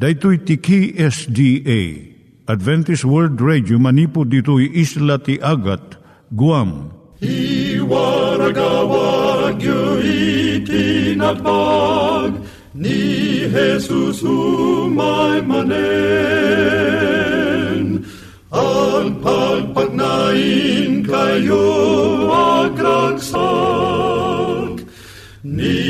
Daitui tiki SDA Adventist World Radio manipud ditui isla ti Agat Guam. I waragawag yu itinatpag ni Jesus umay manen. Ang pagpagnain kayo agkansak ni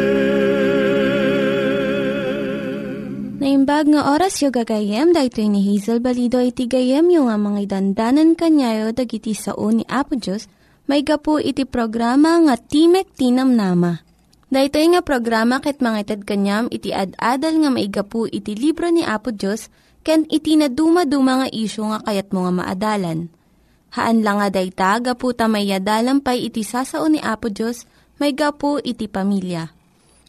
Naimbag nga oras yung gagayem, dahil ni Hazel Balido iti gayem yung nga mga dandanan kanyayo dagiti sao ni Apo Diyos, may gapu iti programa nga Timek Tinam Nama. Dahito nga programa ket mga itad kanyam iti ad-adal nga maigapu iti libro ni Apo Diyos, ken iti na dumaduma nga isyo nga kayat mo nga maadalan. Haan lang nga dayta, gapu tamay pay iti sasao ni Apo Diyos, may gapu iti pamilya.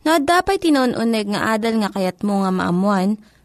No, dapat tinon-uneg nga adal nga kayat mo nga maamuan,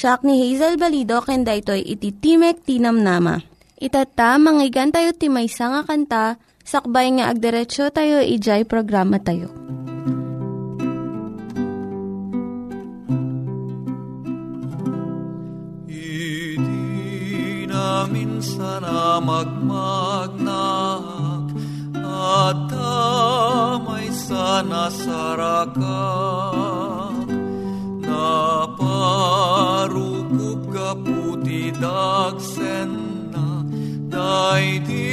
Siya ni Hazel Balido, ken daytoy iti Timek Tinamnama. Itata, manggigan tayo timaysa nga kanta, sakbay nga agderetsyo tayo, ijay programa tayo. Idi namin sana magmagnak at damay sana sarakak Naparukup ka puti dagsen na. Dahil di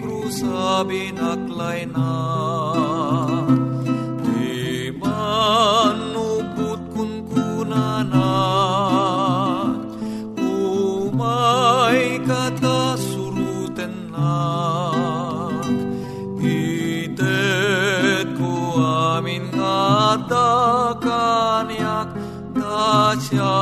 krusabi naklay na. Di man kun kunanan Da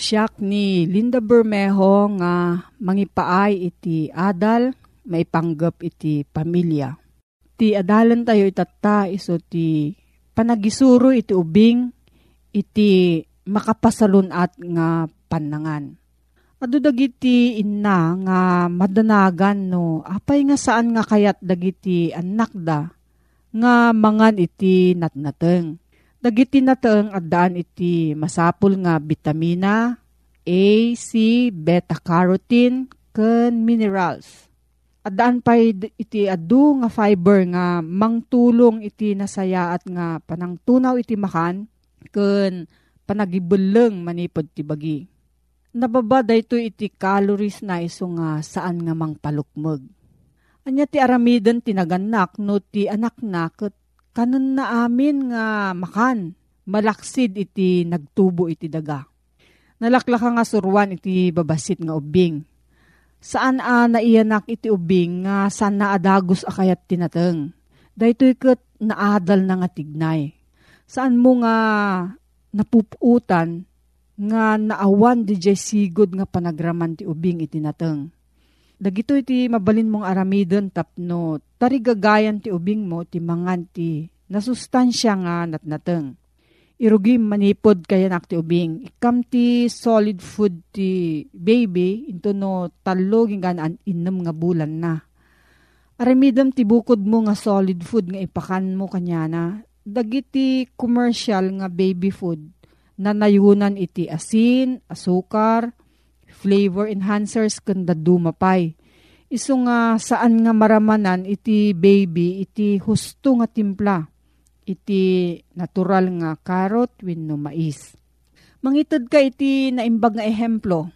Siyak ni Linda Bermejo nga mangipaay iti adal maipanggap iti pamilya. Ti adalan tayo itata iso ti panagisuro iti ubing iti makapasalunat nga panangan. Ado dagiti inna nga madanagan no apay nga saan nga kayat dagiti anak da nga mangan iti natnateng. Dagiti nateng addaan iti masapul nga vitamina A, C, beta-carotene, ken minerals. Addaan pa iti adu nga fiber nga mangtulong iti nasayaat nga panangtunaw iti makan ken panagibeleng manipod ti bagi. nababa dayto iti calories na iso nga saan nga mang palukmog. Anya ti aramiden tinaganak no ti anak na ket kanon na amin nga makan malaksid iti nagtubo iti daga. Nalaklaka nga surwan iti babasit nga ubing. Saan a naiyanak iti ubing nga saan na adagos akayat tinateng. Daytoy ket naadal na nga tignay. Saan mo nga napuputan nga naawan di jay sigod nga panagraman ti ubing iti nateng. Dagito iti mabalin mong aramidon tapno tarigagayan ti ubing mo ti mangan ti nasustansya nga natnateng. Irugi manipod kaya nak ti ubing. Ikam ti solid food ti baby into no talo gingan inom nga bulan na. Aramidam ti bukod mo nga solid food nga ipakan mo kanya na. Dagiti commercial nga baby food na nayunan iti asin, asukar, flavor enhancers kanda dumapay. Iso nga saan nga maramanan iti baby iti husto nga timpla. Iti natural nga carrot wenno mais. Mangitod ka iti naimbag nga ehemplo.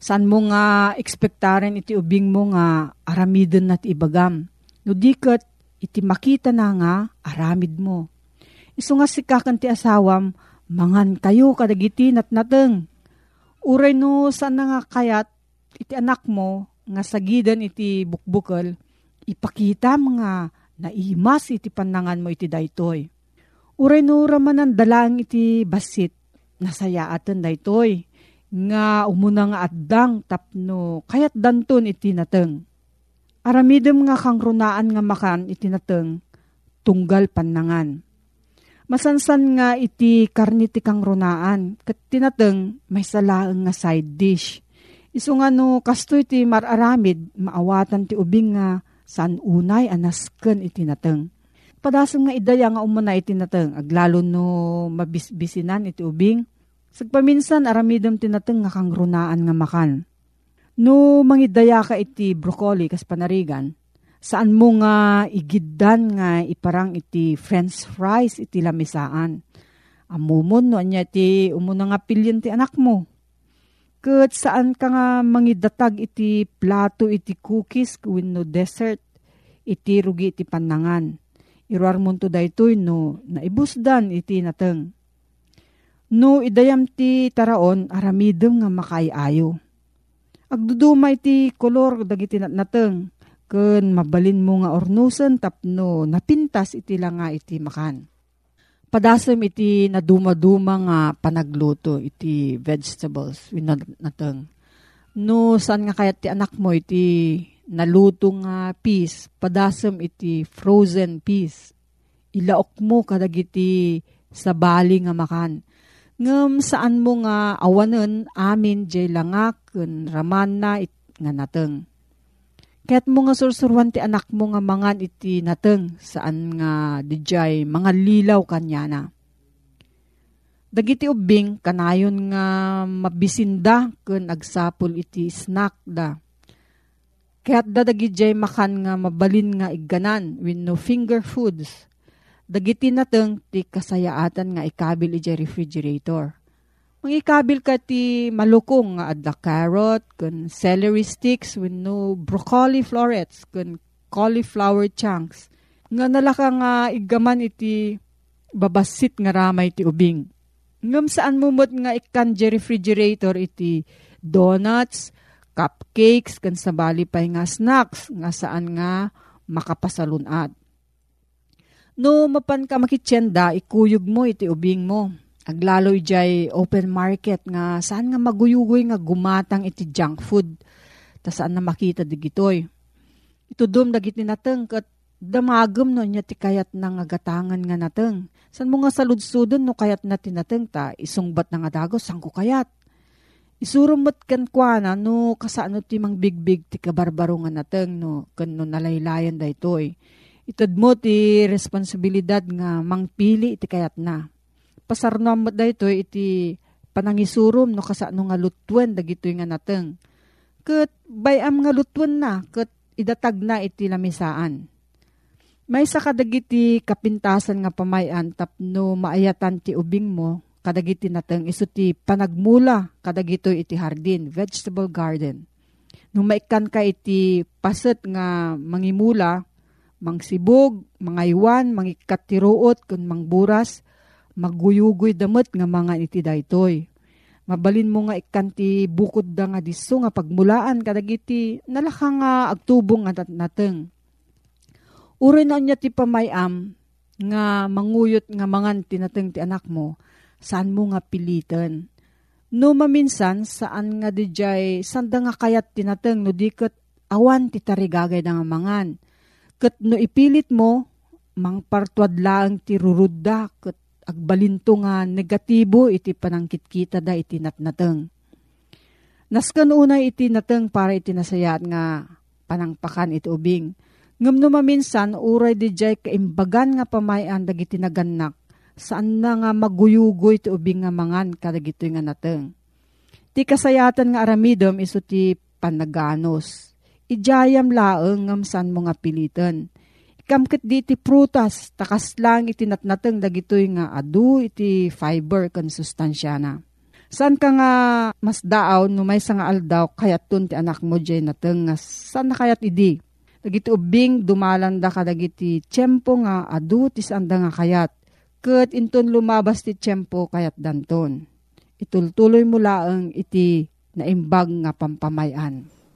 Saan mo nga ekspektaren iti ubing mo nga aramidon na ti ibagam. No diket iti makita na nga aramid mo. Iso nga si kakan ti asawam, mangan kayo kadagiti natnateng. Uray no saan nga kayat iti anak mo nga sagidan iti bukbukal, ipakita mga naimas iti panangan mo iti daytoy. Uray no ramanan dalang iti basit, nasaya atan daytoy, nga umuna nga addang tapno kayat danton iti nateng. Aramidem nga kang runaan nga makan iti nateng, tunggal panangan Masansan nga iti karniti kang runaan, kat tinateng may salaang nga side dish. Iso nga no, kasto iti mararamid, maawatan ti ubing nga san unay anasken iti nateng. Padasong nga idaya nga umuna iti nateng, aglalo no mabisbisinan iti ubing. Sagpaminsan aramidem tinateng nga kang runaan nga makan. No mangidaya ka iti broccoli kas panarigan, saan mo nga igiddan nga iparang iti french fries iti lamisaan. Amumon no anya ti umuna nga pilyon ti anak mo. Kat saan ka nga mangidatag iti plato iti cookies no dessert iti rugi iti panangan. Iruar mo to daytoy no naibusdan iti nateng. No idayam ti taraon aramidem nga makaayayo. Agduduma iti kolor dagiti nateng ken mabalin mo nga ornusen tapno napintas iti lang nga iti makan. Padasem iti naduma-duma nga panagluto iti vegetables nateng. No saan nga kayat ti anak mo iti naluto nga peas, padasem iti frozen peas. Ilaok mo kadagiti sa bali nga makan. Ngem saan mo nga awanen amin jay langak ken it, nga nateng Kaya't mo nga sursurwan ti anak mo nga mangan iti nateng saan nga dijay mga lilaw kanya na. Dagiti ubing kanayon nga mabisinda ken agsapol iti snack da. Kaya't dadagijay makan nga mabalin nga igganan with no finger foods. Dagiti nateng ti kasayaatan nga ikabil iti refrigerator Mangikabil ka ti malukong nga adda carrot, kun celery sticks, with no broccoli florets, kun cauliflower chunks. Nga nalaka nga igaman iti babasit nga ramay ti ubing. Ngam saan mumot nga ikan refrigerator iti donuts, cupcakes, kan sabali pa nga snacks, nga saan nga makapasalunat. No mapan ka makitsenda, ikuyog mo iti ubing mo Aglalo jay open market nga saan nga maguyugoy nga gumatang iti junk food. Ta saan na makita di gitoy. Ito dum dagiti nateng kat damagem no niya ti kayat na nga gatangan nga nateng. San mo nga saludsudon no kayat na tinateng ta isungbat na nga dagos saan ko kayat. Isurumot kan kwa na no kasano ti mang bigbig ti kabarbaro nga nateng no kan no nalaylayan da itoy. Itad mo ti responsibilidad nga mangpili ti kayat na pasarnam mo da ito iti panangisurum no kasano nga lutwen dagito nga nateng. Kat bayam nga lutwen na kat idatag na iti lamisaan. May sa kadagiti kapintasan nga pamayan tapno maayatan ti ubing mo kadagiti nateng iso ti panagmula kadagito iti hardin, vegetable garden. Nung maikan ka iti paset nga mangimula, mangsibog, mangaywan, mangikatiruot, kun mangburas, magguyugoy damot nga mga iti daytoy. Mabalin mo nga ikanti bukod da nga diso nga pagmulaan kadagiti nalaka nga agtubong nga nateng. Uri na niya ti pamayam nga manguyot nga mangan tinateng ti anak mo, saan mo nga pilitan. No maminsan, saan nga di jay, sanda nga kayat tinateng no di kat awan ti tarigagay nga mangan. Kat no ipilit mo, mang partuad lang ti rurudda, kat agbalinto nga negatibo iti panangkit kita da iti natnateng. Naskan unay iti nateng para iti nasayat nga panangpakan iti ubing Ngam maminsan, uray di jay kaimbagan nga pamayan dagiti naganak, saan na nga maguyugoy ti ubing nga mangan kadagito nga nateng. Ti kasayatan nga aramidom iso ti panaganos. Ijayam laeng ngam san mo nga Ikamkit di ti prutas, takas lang iti natnateng dagitoy nga adu iti fiber kan sustansya na. San ka nga mas daaw no may nga aldaw kayat tun ti anak mo jay nateng nga san na kayat idi Dagiti ubing dumalanda ka dagiti tiyempo nga adu ti sanda nga kayat. Kat inton lumabas ti tiyempo kayat danton. Itultuloy mo laang iti naimbag nga pampamayan.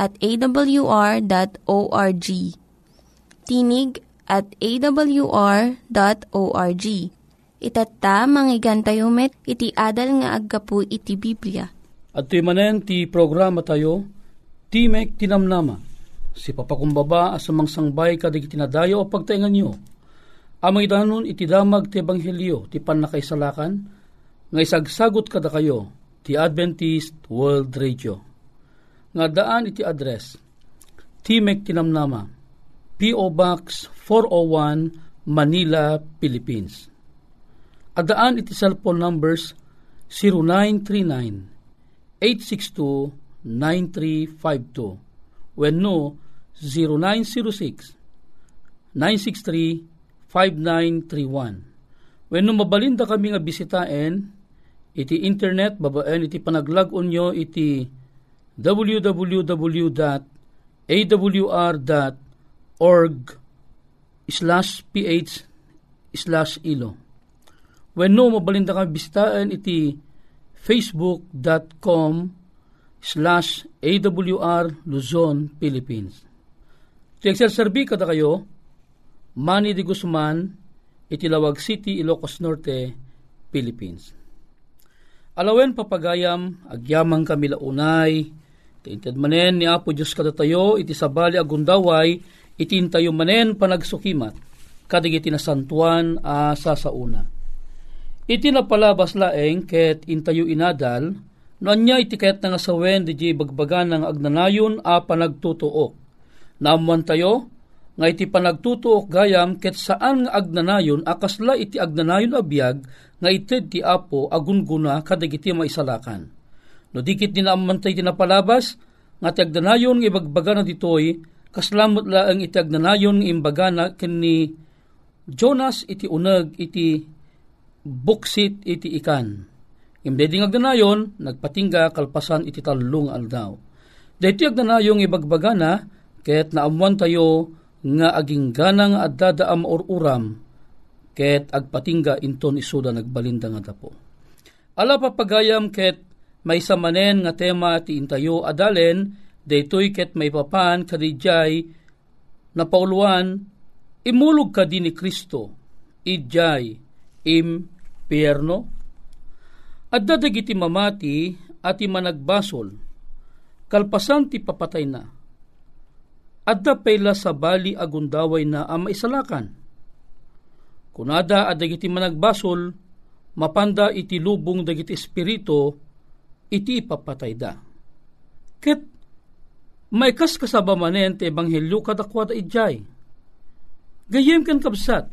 at awr.org. Tinig at awr.org. Itatta, manggigan tayo met, iti adal nga aggapu iti Biblia. At manen ti programa tayo, Timek Tinamnama si papakumbaba asamang sangbay kadig tinadayo o pagtaingan nyo. Amay danon iti damag ti Ebanghelyo ti panakaisalakan, nga isagsagot kada kayo ti Adventist World Radio. Nga daan iti address, Timek Tinamnama, P.O. Box 401, Manila, Philippines. Adaan iti cellphone numbers 0939 862 9352 when no 0906-963-5931. When no mabalinda kami nga bisitaen, iti internet, babaen, iti panaglag nyo, iti www.awr.org slash ph slash ilo. When no mabalinda kami bisitaen, iti facebook.com slash AWR Luzon, Philippines. Ti serbi kada kayo, Manny de Guzman, Itilawag City, Ilocos Norte, Philippines. Alawen papagayam, agyamang kami launay, Tinted manen ni Apo Diyos kada tayo, iti sabali agundaway, itintayo manen panagsukimat, kadigiti na santuan a sasauna. Iti napalabas laeng ket intayo inadal, Noan niya itikayat na nga sawen di bagbagan ng agnanayon a panagtutuok. Naamuan tayo, nga iti panagtutuok gayam ket saan nga agnanayon akasla iti agnanayon abiyag nga ited ti apo agunguna kadagiti maisalakan. No dikit din naamuan tayo tinapalabas, nga ti agnanayon nga ibagbaga na ditoy, kaslamot laang iti agnanayon nga imbaga na kini Jonas iti uneg iti buksit iti ikan Imdeding agdanayon, nagpatingga kalpasan iti talong aldaw. Dahiti agdanayong ibagbaga na, ket naamuan tayo nga aging ganang at dadaam or uram, ket agpatingga inton isuda nagbalinda nga dapo. Ala papagayam ket may samanen nga tema ti intayo adalen, daytoy ket may papan kadijay na pauluan, imulog ka din ni Kristo, idjay, impierno, at dadagiti mamati at managbasol, kalpasan ti papatay na. At payla sa bali agundaway na ama isalakan. Kunada at dagiti managbasol, mapanda iti lubong dagiti espiritu iti ipapatay da. Ket may kas kasaba manen ti ebanghelyo kadakwada ijay. Gayem kan kabsat,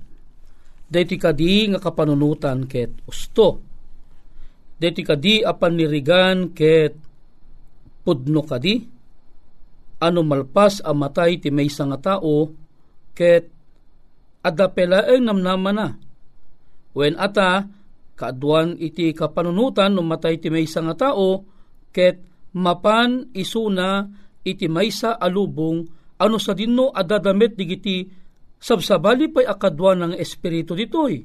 dayti kadi nga kapanunutan ket usto. Dayti kadi apan nirigan ket pudno kadi, ano malpas a matay ti may nga tao, ket adapelaeng namnama na. When ata, kaaduan iti kapanunutan no matay ti may nga tao, ket mapan isuna iti maysa alubong ano sa dinno adadamit digiti sabsabali pay akadwa ng espiritu ditoy.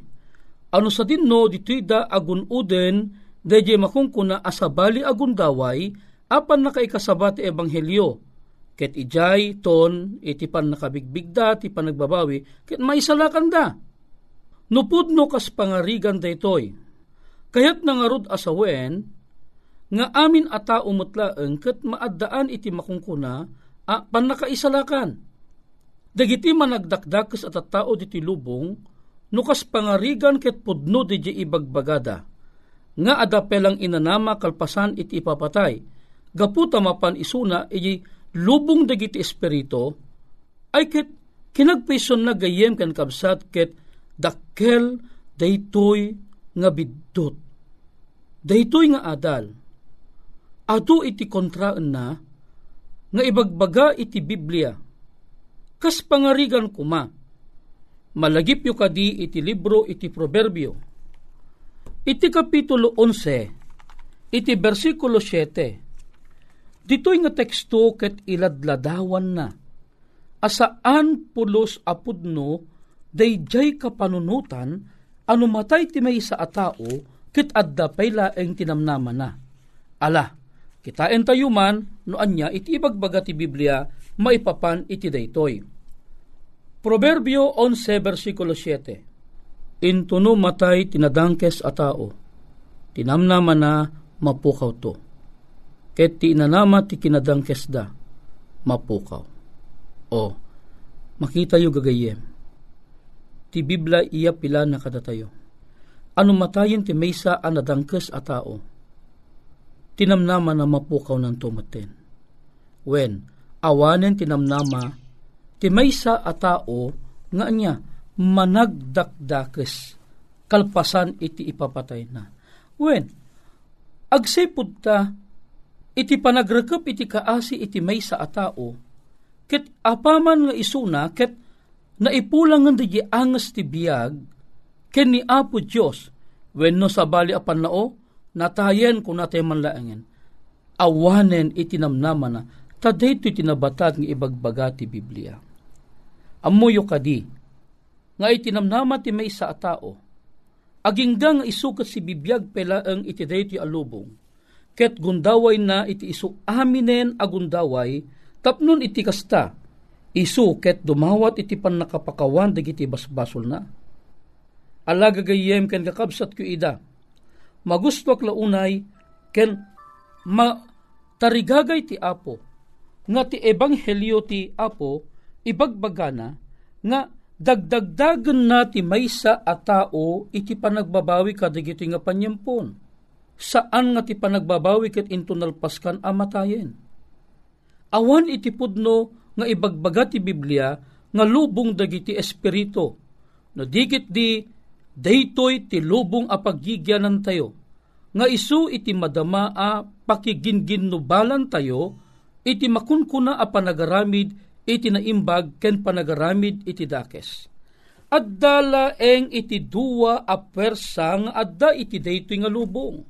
Ano sa dinno ditoy da agun uden deje makungkuna asabali agun daway apan nakaikasabat ebanghelyo ket ijay ton iti pan nakabigbigda ti panagbabawi ket maisalakan da. Nupudno kas pangarigan daytoy. Kayat nangarod asawen, nga amin ata umutlaeng ket maaddaan iti makungkuna a panakaisalakan. Dagiti managdakdakes at tao diti lubong, nukas pangarigan ket pudno di ibagbagada, nga adapelang inanama kalpasan iti ipapatay, gaputa mapan isuna iti lubong dagiti espirito, ay ket kinagpison na gayem kan kabsat ket dakkel daytoy nga biddot. Daytoy nga adal, Ato iti kontraan na, nga ibagbaga iti Biblia. Kas pangarigan kuma, malagip yu kadi iti libro iti proverbio. Iti kapitulo 11, iti versikulo 7, dito'y nga teksto ket iladladawan na, asaan pulos apudno, dayjay kapanunutan, ano matay ti may sa atao, kit adda pay laeng tinamnaman na. Ala, Kitain tayo man, no anya iti ibagbaga ti Biblia, maipapan iti daytoy. Proverbio 11 versikulo 7 Intuno matay tinadangkes a tao, tinamnama na mapukaw to. Ket ti inanama ti kinadangkes da, mapukaw. O, makita yu gagayem. Ti Biblia iya pila na kadatayo. Ano matayin ti maysa anadangkes a tao, tinamnama na mapukaw ng tumaten. When, awanen tinamnama, ti maysa a tao nga niya managdakdakes, kalpasan iti ipapatay na. When, agsipod ta, iti panagrekep iti kaasi iti maysa a tao, ket apaman nga isuna, ket naipulang nga di angas ti biyag, ken ni Apo Diyos, when no sabali apan nao, natayen kung natay manlaangen, awanen itinamnama na, taday ito tinabatad ng ibagbaga ti Biblia. Amuyo kadi, nga itinamnama ti may sa tao, aginggang isukat si bibiyag pelaang iti ti alubong, ket gundaway na iti isu aminen agundaway, tapnon iti kasta, isu ket dumawat iti pan nakapakawan dagiti basbasol na. Alagagayem ken kakabsat ko ida, magusto launay ken ma tarigagay ti Apo nga ti ebanghelyo ti Apo ibagbagana nga dagdagdagan na ti maysa a tao iti panagbabawi kadigiti nga panyempon. Saan nga ti panagbabawi ket into nalpaskan amatayen. Awan iti pudno nga ibagbaga ti Biblia nga lubong dagiti espiritu. No digit di daytoy ti lubong a paggigyanan tayo, nga isu iti madama a pakiginginnubalan tayo, iti makunkuna a panagaramid iti naimbag ken panagaramid iti dakes. Addala eng iti duwa a pwersa nga adda iti daytoy nga lubong.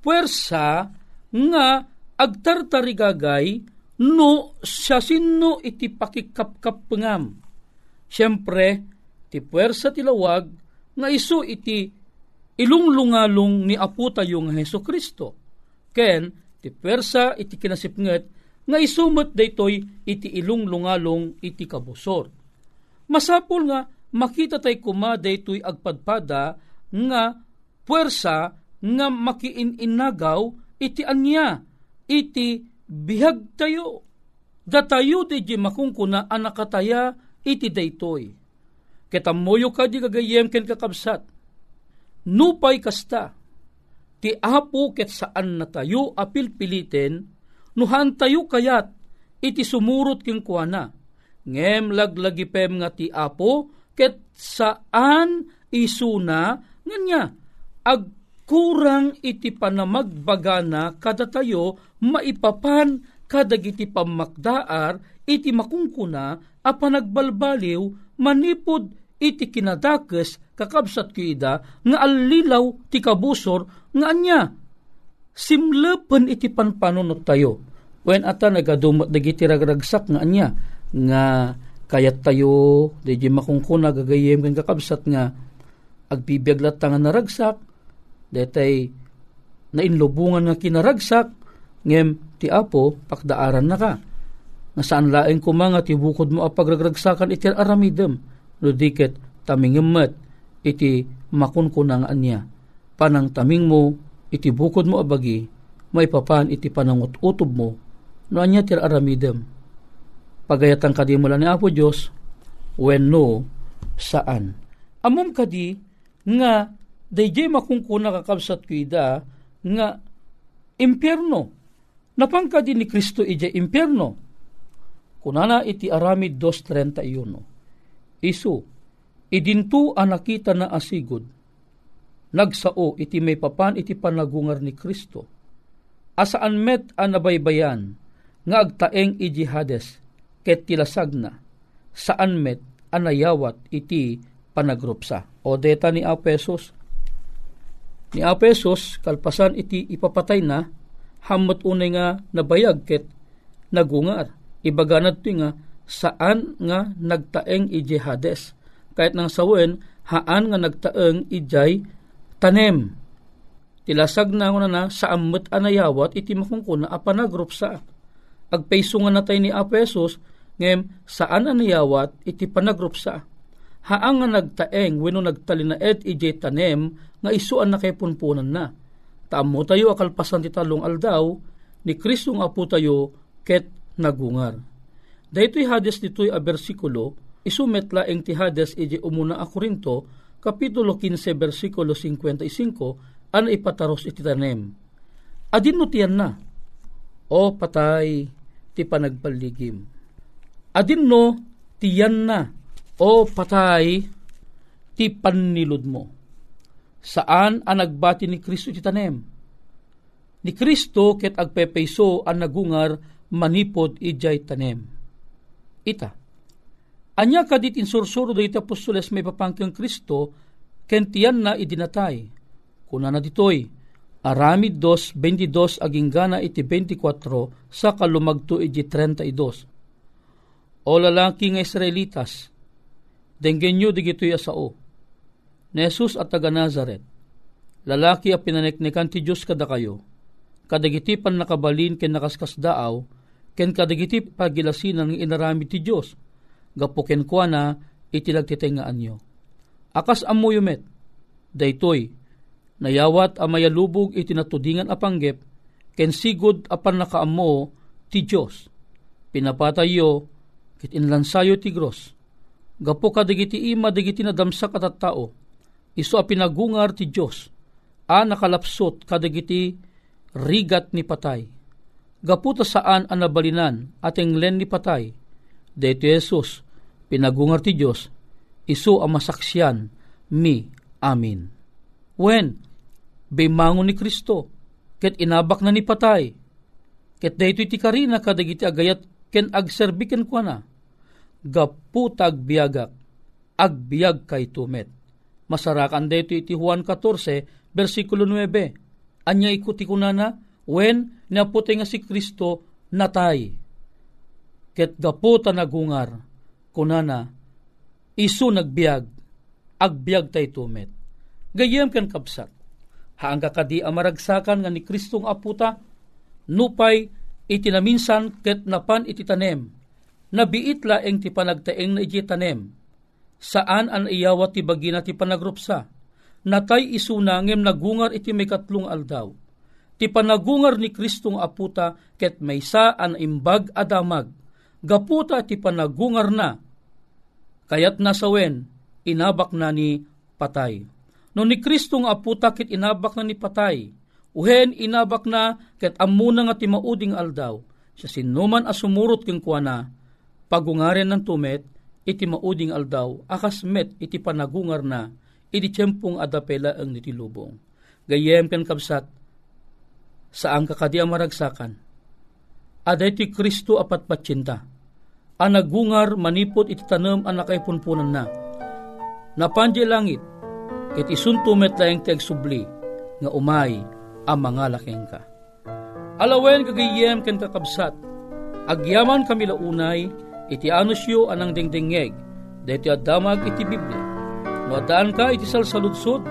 Pwersa nga agtartarigagay no siya sino iti pakikapkap pengam. Siyempre, ti pwersa tilawag nga isu iti ilunglungalong ni Apo tayo nga Heso Kristo. Ken, ti persa iti kinasipnget nga isumot daytoy iti ilunglungalong iti kabusor. Masapol nga makita tay kuma daytoy agpadpada nga puwersa nga makiininagaw iti anya iti bihag tayo. Datayo di makungkuna anakataya iti daytoy Ketamoyo ka di gagayem ken kakabsat. nupay kasta, ti apo ket saan na tayo apil piliten, nuhan tayo kayat, iti sumurot king kuana. Ngem laglagipem nga ti apo, ket saan isuna, nganya, agkurang iti panamagbagana kada tayo maipapan kadagiti pamakdaar iti makungkuna a panagbalbaliw manipod iti kinadakes kakabsat kuida nga allilaw ti kabusor nga anya simlepen iti panpanunot tayo. When ata nagadumat dagiti ragragsak nga anya nga kayat tayo di makungkuna gagayem kan kakabsat nga agbibiyaglat nga naragsak detay na inlubungan nga kinaragsak ngem ti apo pakdaaran na ka. Nga saan laeng kumanga ti bukod mo apagragragsakan iti aramidem no diket tamingemet iti makunkunang anya panang taming mo iti bukod mo abagi maipapan iti panangut-utob mo. No anya ti aramidem pagayatan kadi mula ni Apo Dios when no saan? Amom kadi nga dayjay makungkuna kakabsat kuida nga impyerno napangkadi ni Kristo ije impyerno kunana iti aramid 2.31. Isu, idintu ang nakita na asigod, nagsao iti may papan iti panagungar ni Kristo. Asaan met ang nabaybayan, nga agtaeng iji hades, ket tilasag na, saan met ang nayawat iti panagrupsa. O deta ni Apesos, ni Apesos, kalpasan iti ipapatay na, hamot unay nga nabayag ket nagungar ibaganad ti nga saan nga nagtaeng ije Hades. Kahit nang sawen, haan nga nagtaeng ijay tanem. Tilasag na nga na sa amot anayawat iti makungkuna a panagrup sa. Agpayso nga natay ni Apesos, ngem saan anayawat iti panagrup sa. Haang nga nagtaeng wino nagtalinaed ijay tanem nga isuan na kay punpunan na. Taamo tayo akalpasan ti talong aldaw, ni Kristo nga po tayo ket nagungar. Daytoy hades ditoy a bersikulo, isumetla eng ti hades iji umuna a Korinto, kapitulo 15 bersikulo 55, an ipataros iti tanem. Adin no tiyan na, o patay ti panagpaligim. Adin no tiyan na, o patay ti panilod mo. Saan ang nagbati ni Kristo ti tanem? Ni Kristo ket agpepayso ang nagungar manipod ijay tanem. Ita. Anya kadit insursuro do iti apostoles may papangkyang Kristo, kentiyan na idinatay. Kuna na ditoy, aramid dos, 22 aging gana iti 24 sa kalumagto iti 32. O lalaki nga Israelitas, denggen nyo digito'y asao. Ni at taga Nazaret, lalaki a pinaneknekan ti Diyos kada kayo, kadagiti pan nakabalin ken nakaskas daaw, ken kadagiti pagilasinan ng inarami ti Dios gapo ken kuana iti lagtitengaan nyo. Akas amuyo met, daytoy, nayawat a mayalubog iti natudingan a panggep, ken sigod apan nakaamo ti Dios Pinapatayo, kit inlansayo ti gros. Gapo kadagiti ima dagiti nadamsak at tao, iso a pinagungar ti Dios a nakalapsot kadagiti rigat ni patay gaputa saan ang nabalinan ating len ni patay. Dito Jesus, pinagungar ti Diyos, iso ang masaksyan, mi, amin. When, bimangon ni Kristo, ket inabak na ni patay, ket dayto iti karina kadagiti agayat ken agserbiken kwa na, gaputa agbiagak, agbiag kay tumet. Masarakan dayto iti Juan 14, versikulo 9, anya ikuti kunana, when naputi nga si Kristo natay. Ket gaputa nagungar, kunana, isu nagbiag, agbiag tay tumet. Gayem kan kapsat, haang kakadi amaragsakan nga ni Kristong aputa, nupay itinaminsan ket napan iti tanem, nabiit laeng ti panagtaeng na iti tanem, saan an iyawat ti bagina ti panagrupsa, natay isuna ngem nagungar iti may katlong aldaw. Ti panagungar ni Kristong aputa ket maysa an imbag adamag gaputa ti panagungar na. Kayat nasawen inabak na ni patay. No ni Kristo nga aputa kit inabak na ni patay, uhen inabak na ket amuna nga timauding aldaw, sa sinuman asumurot keng kuana, pagungaren ng tumet, iti mauding aldaw, akas met iti panagungar na, iti tiyempong adapela ang nitilubong. Gayem ken kabsat, saan kakadi ang maragsakan. Aday ti Kristo apat patsinta. Anagungar manipot iti tanem anakay punpunan na. Napanje langit, ket isuntumet laeng ti agsubli, nga umay ang mga laking ka. Alawen kagayem ken kakabsat, agyaman kami launay, iti anusyo anang dingdingeg, deti adamag iti Biblia. No adaan ka iti salsaludsod,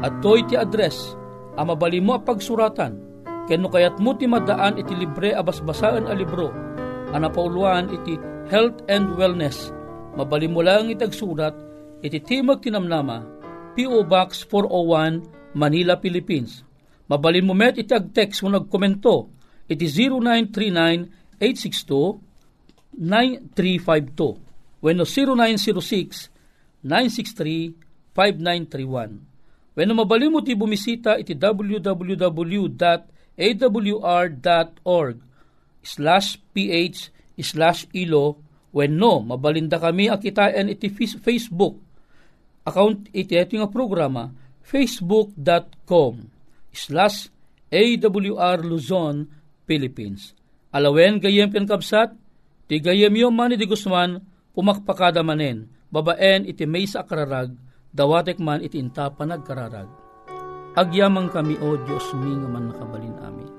at to iti address, ang mabali mo pagsuratan, keno kayat mo ti madaan iti libre abasbasaan a libro, ang napauluan iti health and wellness, mabali mo lang itagsurat, iti Timog Tinamnama, P.O. Box 401, Manila, Philippines. Mabalin mo met iti ag-text mo nagkomento, iti 0939-862-9352. When 0906-963-5931. When mabalin mo ti bumisita iti www.awr.org slash ph slash ilo when no, mabalinda kami akitain iti Facebook account iti ito nga programa facebook.com slash AWR Luzon, Philippines. Alawen gayem ken kapsat, ti gayem yung mani di Guzman, pumakpakada manen, babaen iti may sa akararag, dawatek man iti inta panagkararag. Agyamang kami, O Diyos mi nga man nakabalin amin.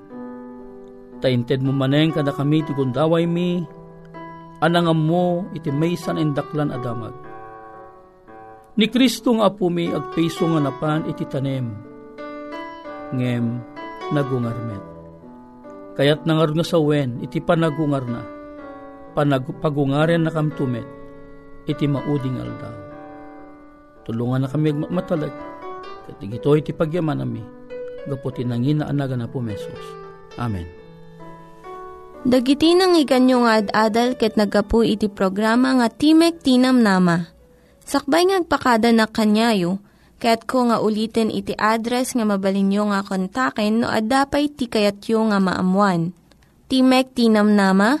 Tainted mo maneng kada kami ti gundaway mi, anangam mo iti may san indaklan adamag. Ni Kristo nga apo mi agpeso nga napan iti tanem, ngem nagungarmet. Kayat nangar nga sa wen, iti panagungar na, panag, pagungaren na kamtumet, iti mauding aldaw. Tulungan na kami matalag, katig ito iti pagyaman nami, gaputi nangin na anaga na po mesos. Amen. Dagiti nang iganyo nga ad-adal ket nagapu iti programa nga Timek Tinam Nama. Sakbay ngagpakada na kanyayo, Kaya't ko nga ulitin iti address nga mabalinyo nga kontaken no ad-dapay tikayatyo nga maamuan. Timek Tinam Nama,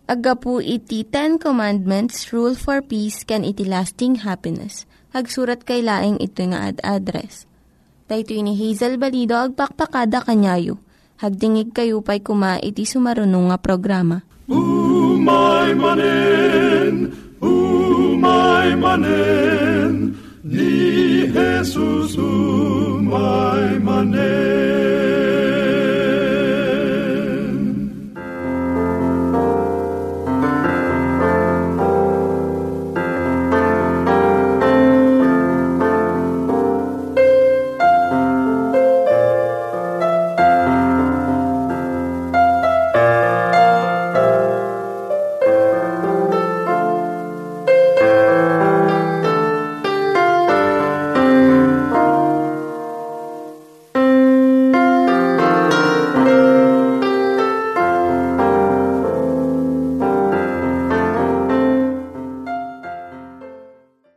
agapu iti Ten Commandments, Rule for Peace, can iti lasting happiness. Hagsurat kay laing ito nga ad address. Dahito ni Hazel Balido, agpakpakada kanyayo. Hagdingig kayo pa'y kuma iti sumarunong nga programa. Umay manen, umay manen, ni Jesus umay.